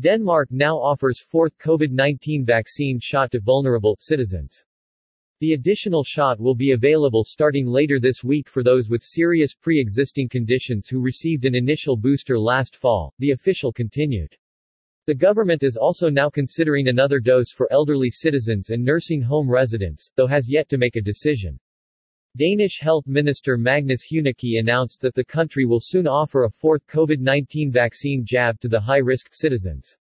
Denmark now offers fourth COVID-19 vaccine shot to vulnerable citizens. The additional shot will be available starting later this week for those with serious pre-existing conditions who received an initial booster last fall, the official continued. The government is also now considering another dose for elderly citizens and nursing home residents, though has yet to make a decision. Danish Health Minister Magnus Heunicke announced that the country will soon offer a fourth COVID-19 vaccine jab to the high-risk citizens.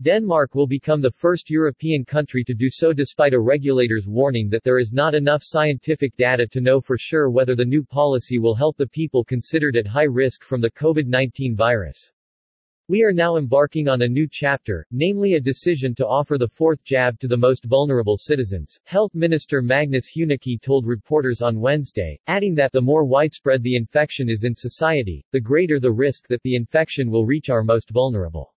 Denmark will become the first European country to do so despite a regulator's warning that there is not enough scientific data to know for sure whether the new policy will help the people considered at high risk from the COVID-19 virus. We are now embarking on a new chapter, namely a decision to offer the fourth jab to the most vulnerable citizens, Health Minister Magnus Heunicke told reporters on Wednesday, adding that the more widespread the infection is in society, the greater the risk that the infection will reach our most vulnerable.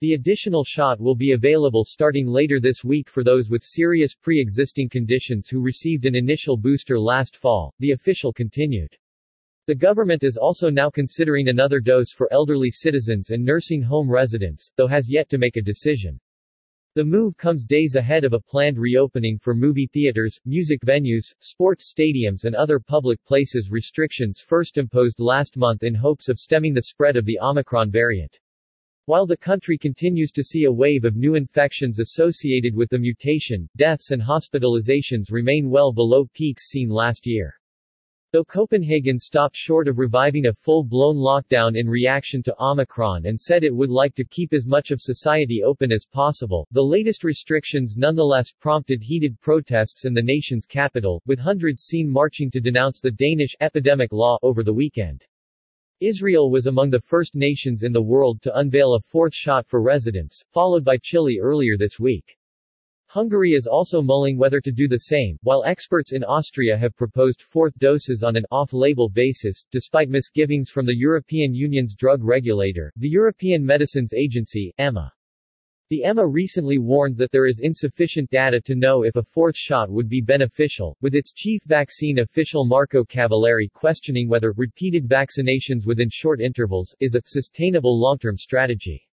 The additional shot will be available starting later this week for those with serious pre-existing conditions who received an initial booster last fall, the official continued. The government is also now considering another dose for elderly citizens and nursing home residents, though has yet to make a decision. The move comes days ahead of a planned reopening for movie theaters, music venues, sports stadiums and other public places restrictions first imposed last month in hopes of stemming the spread of the Omicron variant. While the country continues to see a wave of new infections associated with the mutation, deaths and hospitalizations remain well below peaks seen last year. Though Copenhagen stopped short of reviving a full-blown lockdown in reaction to Omicron and said it would like to keep as much of society open as possible, the latest restrictions nonetheless prompted heated protests in the nation's capital, with hundreds seen marching to denounce the Danish epidemic law over the weekend. Israel was among the first nations in the world to unveil a fourth shot for residents, followed by Chile earlier this week. Hungary is also mulling whether to do the same, while experts in Austria have proposed fourth doses on an off-label basis, despite misgivings from the European Union's drug regulator, the European Medicines Agency, EMA. The EMA recently warned that there is insufficient data to know if a fourth shot would be beneficial, with its chief vaccine official Marco Cavaleri questioning whether repeated vaccinations within short intervals is a sustainable long-term strategy.